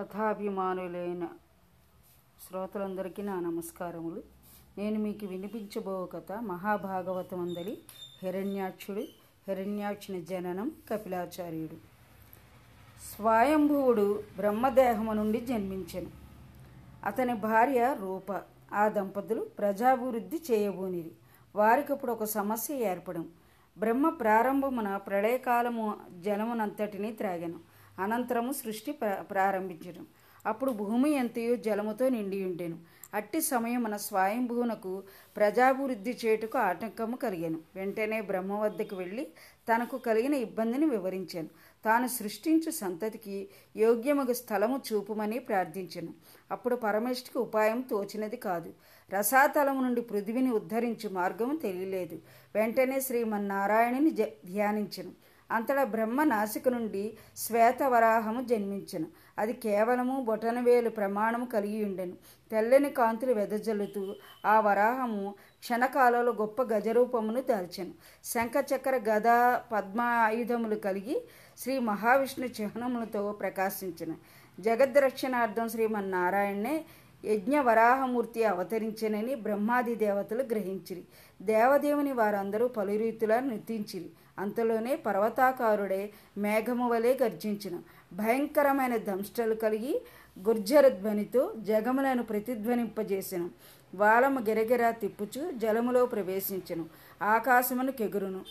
కథాభిమానులైన శ్రోతలందరికీ నా నమస్కారములు. నేను మీకు వినిపించబో కథ మహాభాగవతం అందలి హిరణ్యాక్షుడు హిరణ్యాక్షుని జననం కపిలాచార్యుడు. స్వయంభువుడు బ్రహ్మదేహము నుండి జన్మించను. అతని భార్య రూప ఆ దంపతులు ప్రజాభివృద్ధి చేయబోనిరి. వారికప్పుడు ఒక సమస్య ఏర్పడం బ్రహ్మ ప్రారంభమున ప్రళయకాలము జలమునంతటినీ త్రాగను. అనంతరము సృష్టి ప్రా ప్రారంభించడం అప్పుడు భూమి ఎంతయో జలముతో నిండి ఉండెను. అట్టి సమయమున స్వయంభూనకు ప్రజాభివృద్ధి చేటుకు ఆటంకము కలిగాను. వెంటనే బ్రహ్మ వద్దకు వెళ్ళి తనకు కలిగిన ఇబ్బందిని వివరించాను. తాను సృష్టించు సంతతికి యోగ్యమగు స్థలము చూపుమని ప్రార్థించను. అప్పుడు పరమేష్ఠికి ఉపాయం తోచినది కాదు. రసాతలము నుండి పృథివిని ఉద్ధరించు మార్గము తెలియలేదు. వెంటనే శ్రీమన్నారాయణుని ధ్యానించను. అంతటా బ్రహ్మ నాసిక నుండి శ్వేతవరాహము జన్మించను. అది కేవలము బొటనవేలు ప్రమాణము కలిగి ఉండెను. తెల్లని కాంతులు వెదజల్లుతూ ఆ వరాహము క్షణకాలంలో గొప్ప గజరూపమును దాల్చెను శంఖచక్ర గదా పద్మ ఆయుధములు కలిగి శ్రీ మహావిష్ణు చిహ్నములతో ప్రకాశించిన. జగద్రక్షణార్థం శ్రీమన్నారాయణే యజ్ఞ వరాహమూర్తి అవతరించనని బ్రహ్మాది దేవతలు గ్రహించిరి. దేవదేవుని వారందరూ పలు రీతులా నృతించిరి అంతలోనే పర్వతాకారుడే మేఘము వలె గర్జించిన. భయంకరమైన దంష్టలు కలిగి గుర్జర ధ్వనితో జగములను ప్రతిధ్వనింపజేసిన. వాలము గిరగిరా తిప్పుచు జలములో ప్రవేశించను. ఆకాశమును కెగురును.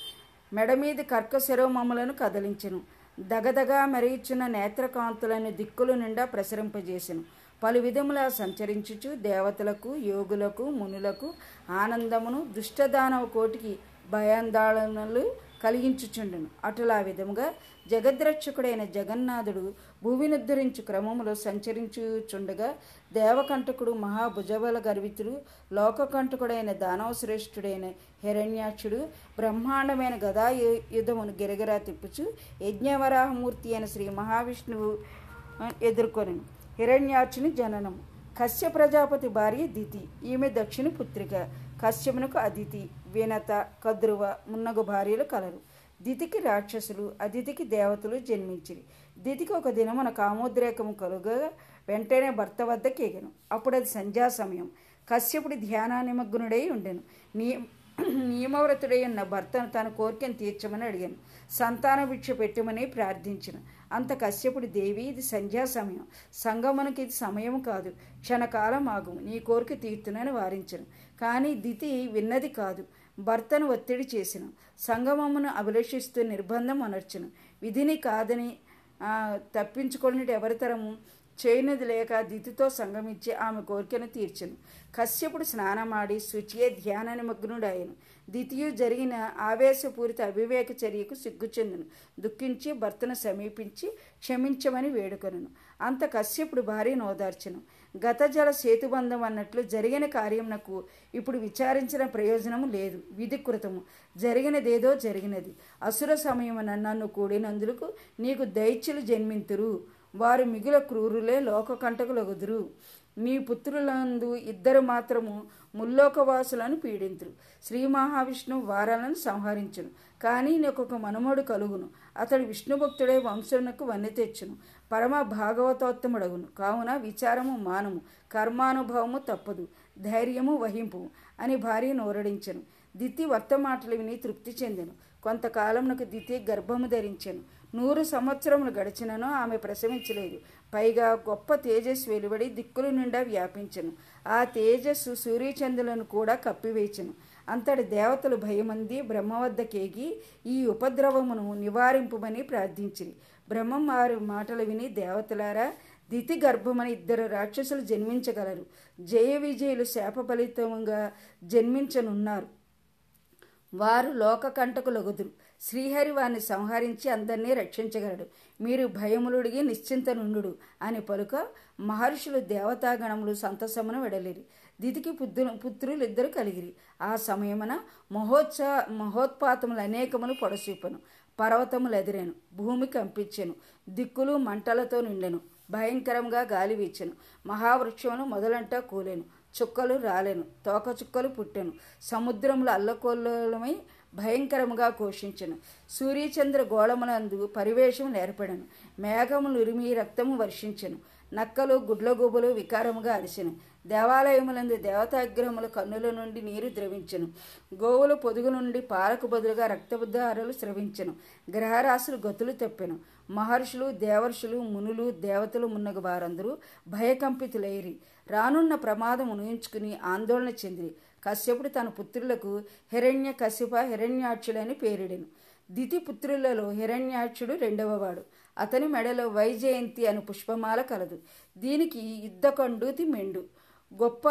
మెడమీది కర్కశిరోమములను కదిలించెను. దగదగా మెరుగుచున్న నేత్రకాంతులను దిక్కులు నిండా ప్రసరింపజేసెను. పలు విధములా సంచరించుచు దేవతలకు యోగులకు మునులకు ఆనందమును దుష్టదానవ కోటికి భయాందోళనలు కలిగించుచుండును. అటులా విధముగా జగద్రక్షకుడైన జగన్నాథుడు భూమినుద్ధరించు క్రమములో సంచరించుచుండగా దేవకంటకుడు మహాభుజబల గర్వితుడు లోకకంటకుడైన దానవశ్రేష్ఠుడైన హిరణ్యాక్షుడు బ్రహ్మాండమైన గదా యుధమును గిరగిరా తిప్పుచు యజ్ఞవరాహమూర్తి అయిన శ్రీ మహావిష్ణువు ఎదుర్కొని హిరణ్యాక్షుని జననం కశ్య ప్రజాపతి భార్య దితి. ఈమె దక్షిణ పుత్రిక కశ్యమునకు అదితి వినత కద్రువ మున్నగు భార్యలు కలరు. దితికి రాక్షసులు అదితికి దేవతలు జన్మించిరి. దితికి ఒక దినమున కామోద్రేకము కలుగ వెంటనే భర్త వద్దకు ఎగను. అప్పుడు అది సంధ్యా సమయం. కశ్యపుడి ధ్యాన నిమగ్నుడై ఉండెను. నీ నియమవ్రతుడై ఉన్న భర్తను తన కోరికను తీర్చమని అడిగాను. సంతాన భిక్ష పెట్టమని ప్రార్థించిన. అంత కశ్యపుడి దేవి ఇది సంధ్యా సమయం. సంగమునకి ఇది సమయం కాదు. క్షణకాలం ఆగు నీ కోరిక తీర్తునని వారించను. కానీ దితి విన్నది కాదు. భర్తను ఒత్తిడి చేసిన. సంగమమును అభిలషిస్తూ నిర్బంధం అనర్చను. విధిని కాదని తప్పించుకున్నట్టు ఎవరితరము చేయనది లేక దితితో సంగమించి ఆమె కోరికను తీర్చను. కశ్యపుడు స్నానమాడి శుచియే ధ్యాన నిమగ్నుడాయను దితియు జరిగిన ఆవేశపూరిత అవివేక చర్యకు సిగ్గుచెందును. దుఃఖించి భర్తను సమీపించి క్షమించమని వేడుకొనను. అంత కశ్యపుడు భార్యను ఓదార్చను గత జల సేతుబంధం అన్నట్లు జరిగిన కార్యంనకు ఇప్పుడు విచారించిన ప్రయోజనము లేదు. విధికృతము జరిగినదేదో జరిగినది. అసుర సమయమున నన్ను కూడినందులకు నీకు దైత్యులు జన్మింతురు. వారు మిగుల క్రూరులే లోకకంటకులగుదురు. నీ పుత్రులందు ఇద్దరు మాత్రము ముల్లోకవాసులను పీడింతురు. శ్రీ మహావిష్ణువు వారాలను సంహరించును. కానీ నీకొక మనుమడు కలుగును. అతడు విష్ణుభక్తుడే వంశమునకు వన్నె తెచ్చును. పరమ భాగవతోత్తముడగును. కావున విచారము మానము. కర్మానుభవము తప్పదు. ధైర్యము వహింపు అని భార్య నోరడించెను. దితి వర్తమాటలు విని తృప్తి చెందెను. కొంతకాలంనకు దితి గర్భము ధరించెను. నూరు సంవత్సరములు గడిచినను ఆమె ప్రసవించలేదు. పైగా గొప్ప తేజస్సు వెలువడి దిక్కుల నిండా వ్యాపించను. ఆ తేజస్సు సూర్యచంద్రులను కూడా కప్పివేచెను. అంతటి దేవతలు భయమంది బ్రహ్మ వద్దకేగి ఈ ఉపద్రవమును నివారింపుమని ప్రార్థించిరి. బ్రహ్మం వారి మాటలు విని దేవతలారా దితి గర్భమని ఇద్దరు రాక్షసులు జన్మించగలరు. జయ విజయులు శాప ఫలితంగా జన్మించనున్నారు. వారు లోకకంటకులగుదురు. శ్రీహరి వారిని సంహరించి అందరినీ రక్షించగలడు. మీరు భయములుడిగి నిశ్చింత నుండు అని పలుక మహర్షులు దేవతాగణములు సంతసమును వెడలిరి. దితికి పుత్రు పుత్రులు ఇద్దరు కలిగిరి. ఆ సమయమున మహోత్సవ మహోత్పాతములు అనేకములు పొడసూపను. పర్వతములు ఎదిరాను. భూమి కంపించెను. దిక్కులు మంటలతో నిండెను. భయంకరంగా గాలి వీచెను. మహావృక్షమును మొదలంటా కూలెను. చుక్కలు రాలేను. తోకచుక్కలు పుట్టెను. సముద్రములు అల్లకొల్లమై భయంకరముగా ఘోషించెను. సూర్యచంద్ర గోళములందు పరివేషం ఏర్పడను మేఘములు ఉరిమి రక్తము వర్షించను. నక్కలు గుడ్లగూబలు వికారముగా అరిచెను దేవాలయములందు దేవతాగ్రహముల కన్నుల నుండి నీరు ద్రవించెను. గోవులు పొదుగు నుండి పాలకు బదులుగా రక్తబుద్ధారలు స్రవించెను. గ్రహరాశులు గతులు తెప్పెను. మహర్షులు దేవర్షులు మునులు దేవతలు మున్నగు వారందరూ భయకంపితులైరి. రానున్న ప్రమాదం ఉనియించుకుని ఆందోళన చెందిరి. కశ్యపుడు తన పుత్రులకు హిరణ్య కశ్యప హిరణ్యాక్షుడని పేరిడెను. దితి పుత్రులలో హిరణ్యాక్షుడు రెండవవాడు. అతని మెడలో వైజయంతి అను పుష్పమాల కలదు. దీనికి యుద్ధకండూతి మెండు. గొప్ప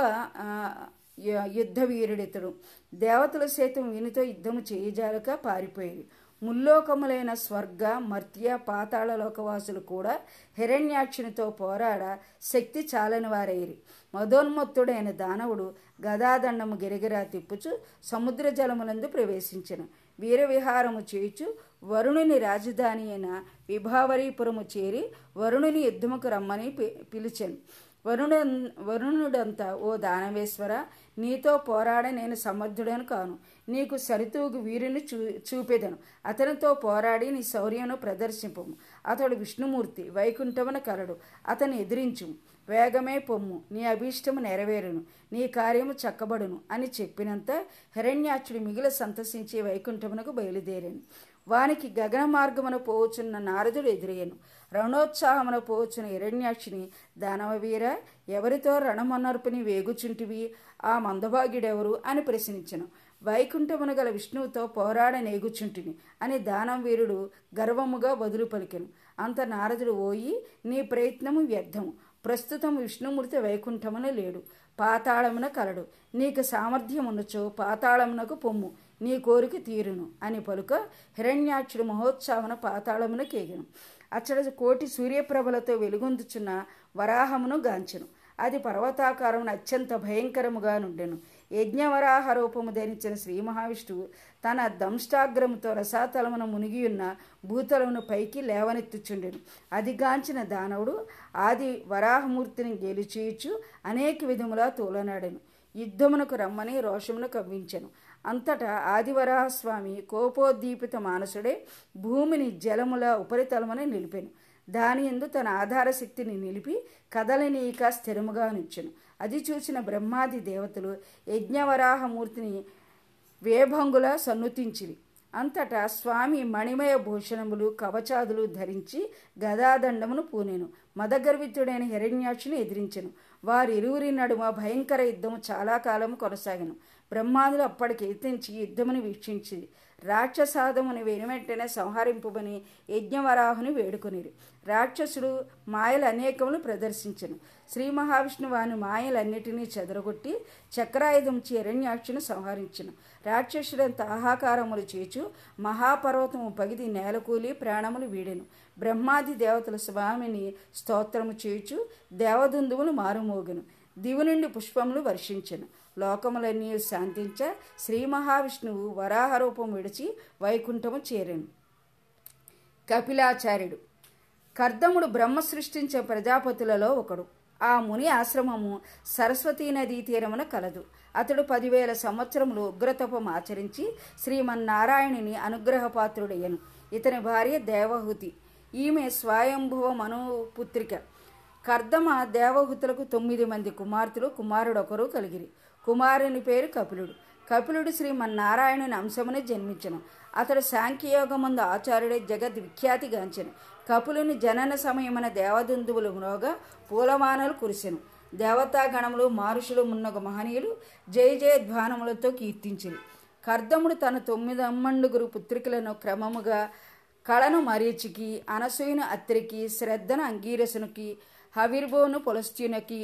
య- యుద్ధ వీరుడితడు. దేవతల సైతం వీనితో యుద్ధము చేయజాలక పారిపోయేది ముల్లోకములైన స్వర్గ మర్త్య పాతాళ లోకవాసులు కూడా హిరణ్యాక్షునితో పోరాడ శక్తి చాలని వారైరి. మదోన్మత్తుడైన దానవుడు గదాదండము గిరిగిరా తిప్పుచు సముద్ర జలములందు ప్రవేశించెను. వీరవిహారము చేయుచు వరుణుని రాజధాని అయిన విభావరీపురము చేరి వరుణుని యుద్ధముకు రమ్మని పి- వరుణ వరుణుడంతా ఓ దానవేశ్వర నీతో పోరాడ నేను సమర్థుడను కాను. నీకు సరితూగు వీరుని చూ చూపెదను. అతనితో పోరాడి నీ శౌర్యను ప్రదర్శింపము అతడు విష్ణుమూర్తి వైకుంఠమున కరడు. అతని ఎదిరించు. వేగమే పొమ్ము. నీ అభీష్టము నెరవేరును. నీ కార్యము చక్కబడును అని చెప్పినంత హిరణ్యాక్షుడు మిగిలి సంతసించి వైకుంఠమునకు బయలుదేరాను వానికి గగన మార్గమున పోవచున్న నారదుడు ఎదురయ్యను రణోత్సాహమున పోవచున్న హిరణ్యాక్షిని దానవవీర ఎవరితో రణమన్నర్పుని వేగుచుంటివి ఆ మందభాగ్యుడెవరు అని ప్రశ్నించను. వైకుంఠమున గల విష్ణువుతో పోరాడ నేగుచుంటిని అని దానవీరుడు గర్వముగా బదులు పలికెను అంత నారదుడు ఓయి నీ ప్రయత్నము వ్యర్థము. ప్రస్తుతం విష్ణుమూర్తి వైకుంఠమున లేడు. పాతాళమున కలడు. నీకు సామర్థ్యమున్నచో పాతాళమునకు పొమ్ము. నీ కోరిక తీరును అని పలుక హిరణ్యాక్షుడు మహోత్సవమున పాతాళమున కేగను. అచ్చడ కోటి సూర్యప్రభలతో వెలుగొందుచున్న వరాహమును గాంచెను. అది పర్వతాకారమును అత్యంత భయంకరముగా నుండెను యజ్ఞవరాహ రూపము ధరించిన శ్రీ మహావిష్ణువు తన దంష్టాగ్రముతో రసాతలమున మునిగియున్న భూతలమును పైకి లేవనెత్తుచుండెను. అదిగాంచిన దానవుడు ఆది వరాహమూర్తిని గెలిచేయచ్చు అనేక విధములా తోలనాడెను. యుద్ధమునకు రమ్మని రోషమును కవ్వించెను. అంతటా ఆదివరాహస్వామి కోపోద్దీపిత మానసుడే భూమిని జలముల ఉపరితలమున నిలిపెను. దాని ఎందు తన ఆధార శక్తిని నిలిపి కదలనీక స్థిరముగా నుంచెను. అది చూసిన బ్రహ్మాది దేవతలు యజ్ఞవరాహమూర్తిని వేభంగుల సన్నుతించిరి. అంతటా స్వామి మణిమయ భూషణములు కవచాదులు ధరించి గదాదండమును పూనెను. మదగర్వితుడైన హిరణ్యాక్షుని ఎదిరించెను. వారిరువురి నడుమ భయంకర యుద్ధము చాలా కాలము కొనసాగను. బ్రహ్మాదులు అప్పటికి ఎత్తించి యుద్ధమును వీక్షించి రాక్షసాదముని వెనువెంటనే సంహరింపమని యజ్ఞవరాహుని వేడుకొనిరు. రాక్షసుడు మాయలు అనేకములు ప్రదర్శించను. శ్రీ మహావిష్ణువు వాని మాయలన్నిటినీ చెదరగొట్టి చక్రాయుధం చిరణ్యాక్షును సంహరించను. రాక్షసుడంత ఆహాకారములు చేచు మహాపర్వతము పగిది నేలకూలి ప్రాణములు వీడెను. బ్రహ్మాది దేవతల స్వామిని స్తోత్రము చేచు దేవదుందువులు మారుమోగెను. దివి నుండి పుష్పములు వర్షించను. లోకములన్నీ శాంతించ శ్రీ మహావిష్ణువు వరాహరూపం విడిచి వైకుంఠము చేరెను. కపిలాచార్యుడు కర్దముడు బ్రహ్మ సృష్టించే ప్రజాపతులలో ఒకడు. ఆ ముని ఆశ్రమము సరస్వతీ నదీ తీరమున కలదు. అతడు పదివేల సంవత్సరములు ఉగ్రతపం ఆచరించి శ్రీమన్నారాయణుని అనుగ్రహపాత్రుడయ్యను. ఇతని భార్య దేవహుతి. ఈమె స్వయంభువ మనోపుత్రిక. కర్దమ దేవహుతులకు తొమ్మిది మంది కుమార్తెలు కుమారుడొకరు కలిగిరి. కుమారుని పేరు కపిలుడు. కపిలుడు శ్రీమన్నారాయణుని అంశముని జన్మించను. అతడు సాంఖ్యయోగమందు ఆచార్యుడే జగద్ విఖ్యాతిగాంచెను కపులుని జనన సమయమైన దేవదుందువులు మ్రోగా పూలమానలు కురిసెను. దేవతాగణములు మారుషులు మున్నొక మహనీయులు జయ జయధ్వానములతో కీర్తించిరి. కర్దముడు తన తొమ్మిది అమ్మండుగురు పుత్రికలను క్రమముగా కళను మరీచికి అనసూయను అత్రికి శ్రద్ధను అంగీరసునికి హవిర్బోను పులస్త్యునకి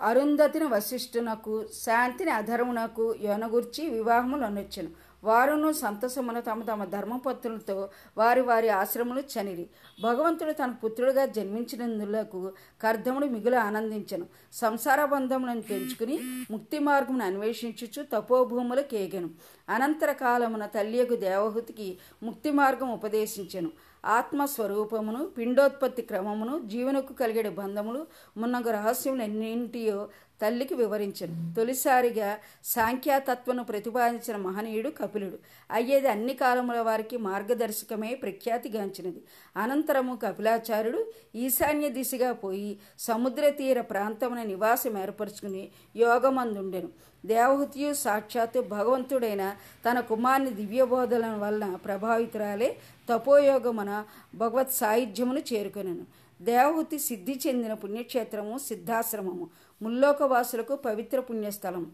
అరుంధతిని వశిష్ఠునకు శాంతిని అధర్మునకు యొనగుర్చి వివాహములు అనొచ్చెను వారును సంతసమున తమ తమ ధర్మపత్రులతో వారి వారి ఆశ్రములు చనిరి. భగవంతుడు తన పుత్రుడుగా జన్మించినందులకు కర్ధముడు మిగులు ఆనందించను. సంసార బంధములను తెంచుకుని ముక్తి మార్గమును అన్వేషించుచు తపోభూముల కేగెను అనంతర కాలమున తల్లియకు దేవహుతికి ముక్తి మార్గం ఉపదేశించెను. ఆత్మస్వరూపమును పిండోత్పత్తి క్రమమును జీవనకు కలిగే బంధములు మున్నగు రహస్యములన్నింటియో తల్లికి వివరించను. తొలిసారిగా సాంఖ్యాతత్వను ప్రతిపాదించిన మహనీయుడు కపిలుడు. అయ్యేది అన్ని కాలముల వారికి మార్గదర్శకమే ప్రఖ్యాతిగాంచినది. అనంతరము కపిలాచార్యుడు ఈశాన్య దిశగా పోయి సముద్ర తీర ప్రాంతమున నివాసం ఏర్పరచుకుని యోగమందుండెను. దేవహుతియు సాక్షాత్తు భగవంతుడైన తన కుమారుని దివ్యబోధల వలన ప్రభావితురాలే తపోయోగమున భగవత్ సాయుధ్యమును చేరుకొనను. దేవహుతి సిద్ధి చెందిన పుణ్యక్షేత్రము సిద్ధాశ్రమము. ముల్లోకవాసులకు పవిత్ర పుణ్యస్థలం.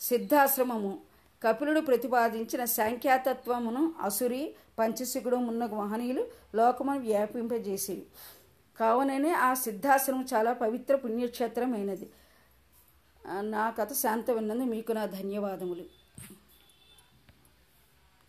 సిద్ధాశ్రమము. కపిలుడు ప్రతిపాదించిన సాంఖ్యాతత్వమును అసురి పంచశిఖుడు మున్నగు మహనీయులు లోకమును వ్యాపింపజేసేవి. కావుననే ఆ సిద్ధాశ్రమం చాలా పవిత్ర పుణ్యక్షేత్రమైనది. నా కథ శాంత విన్నందు మీకు నా ధన్యవాదములు.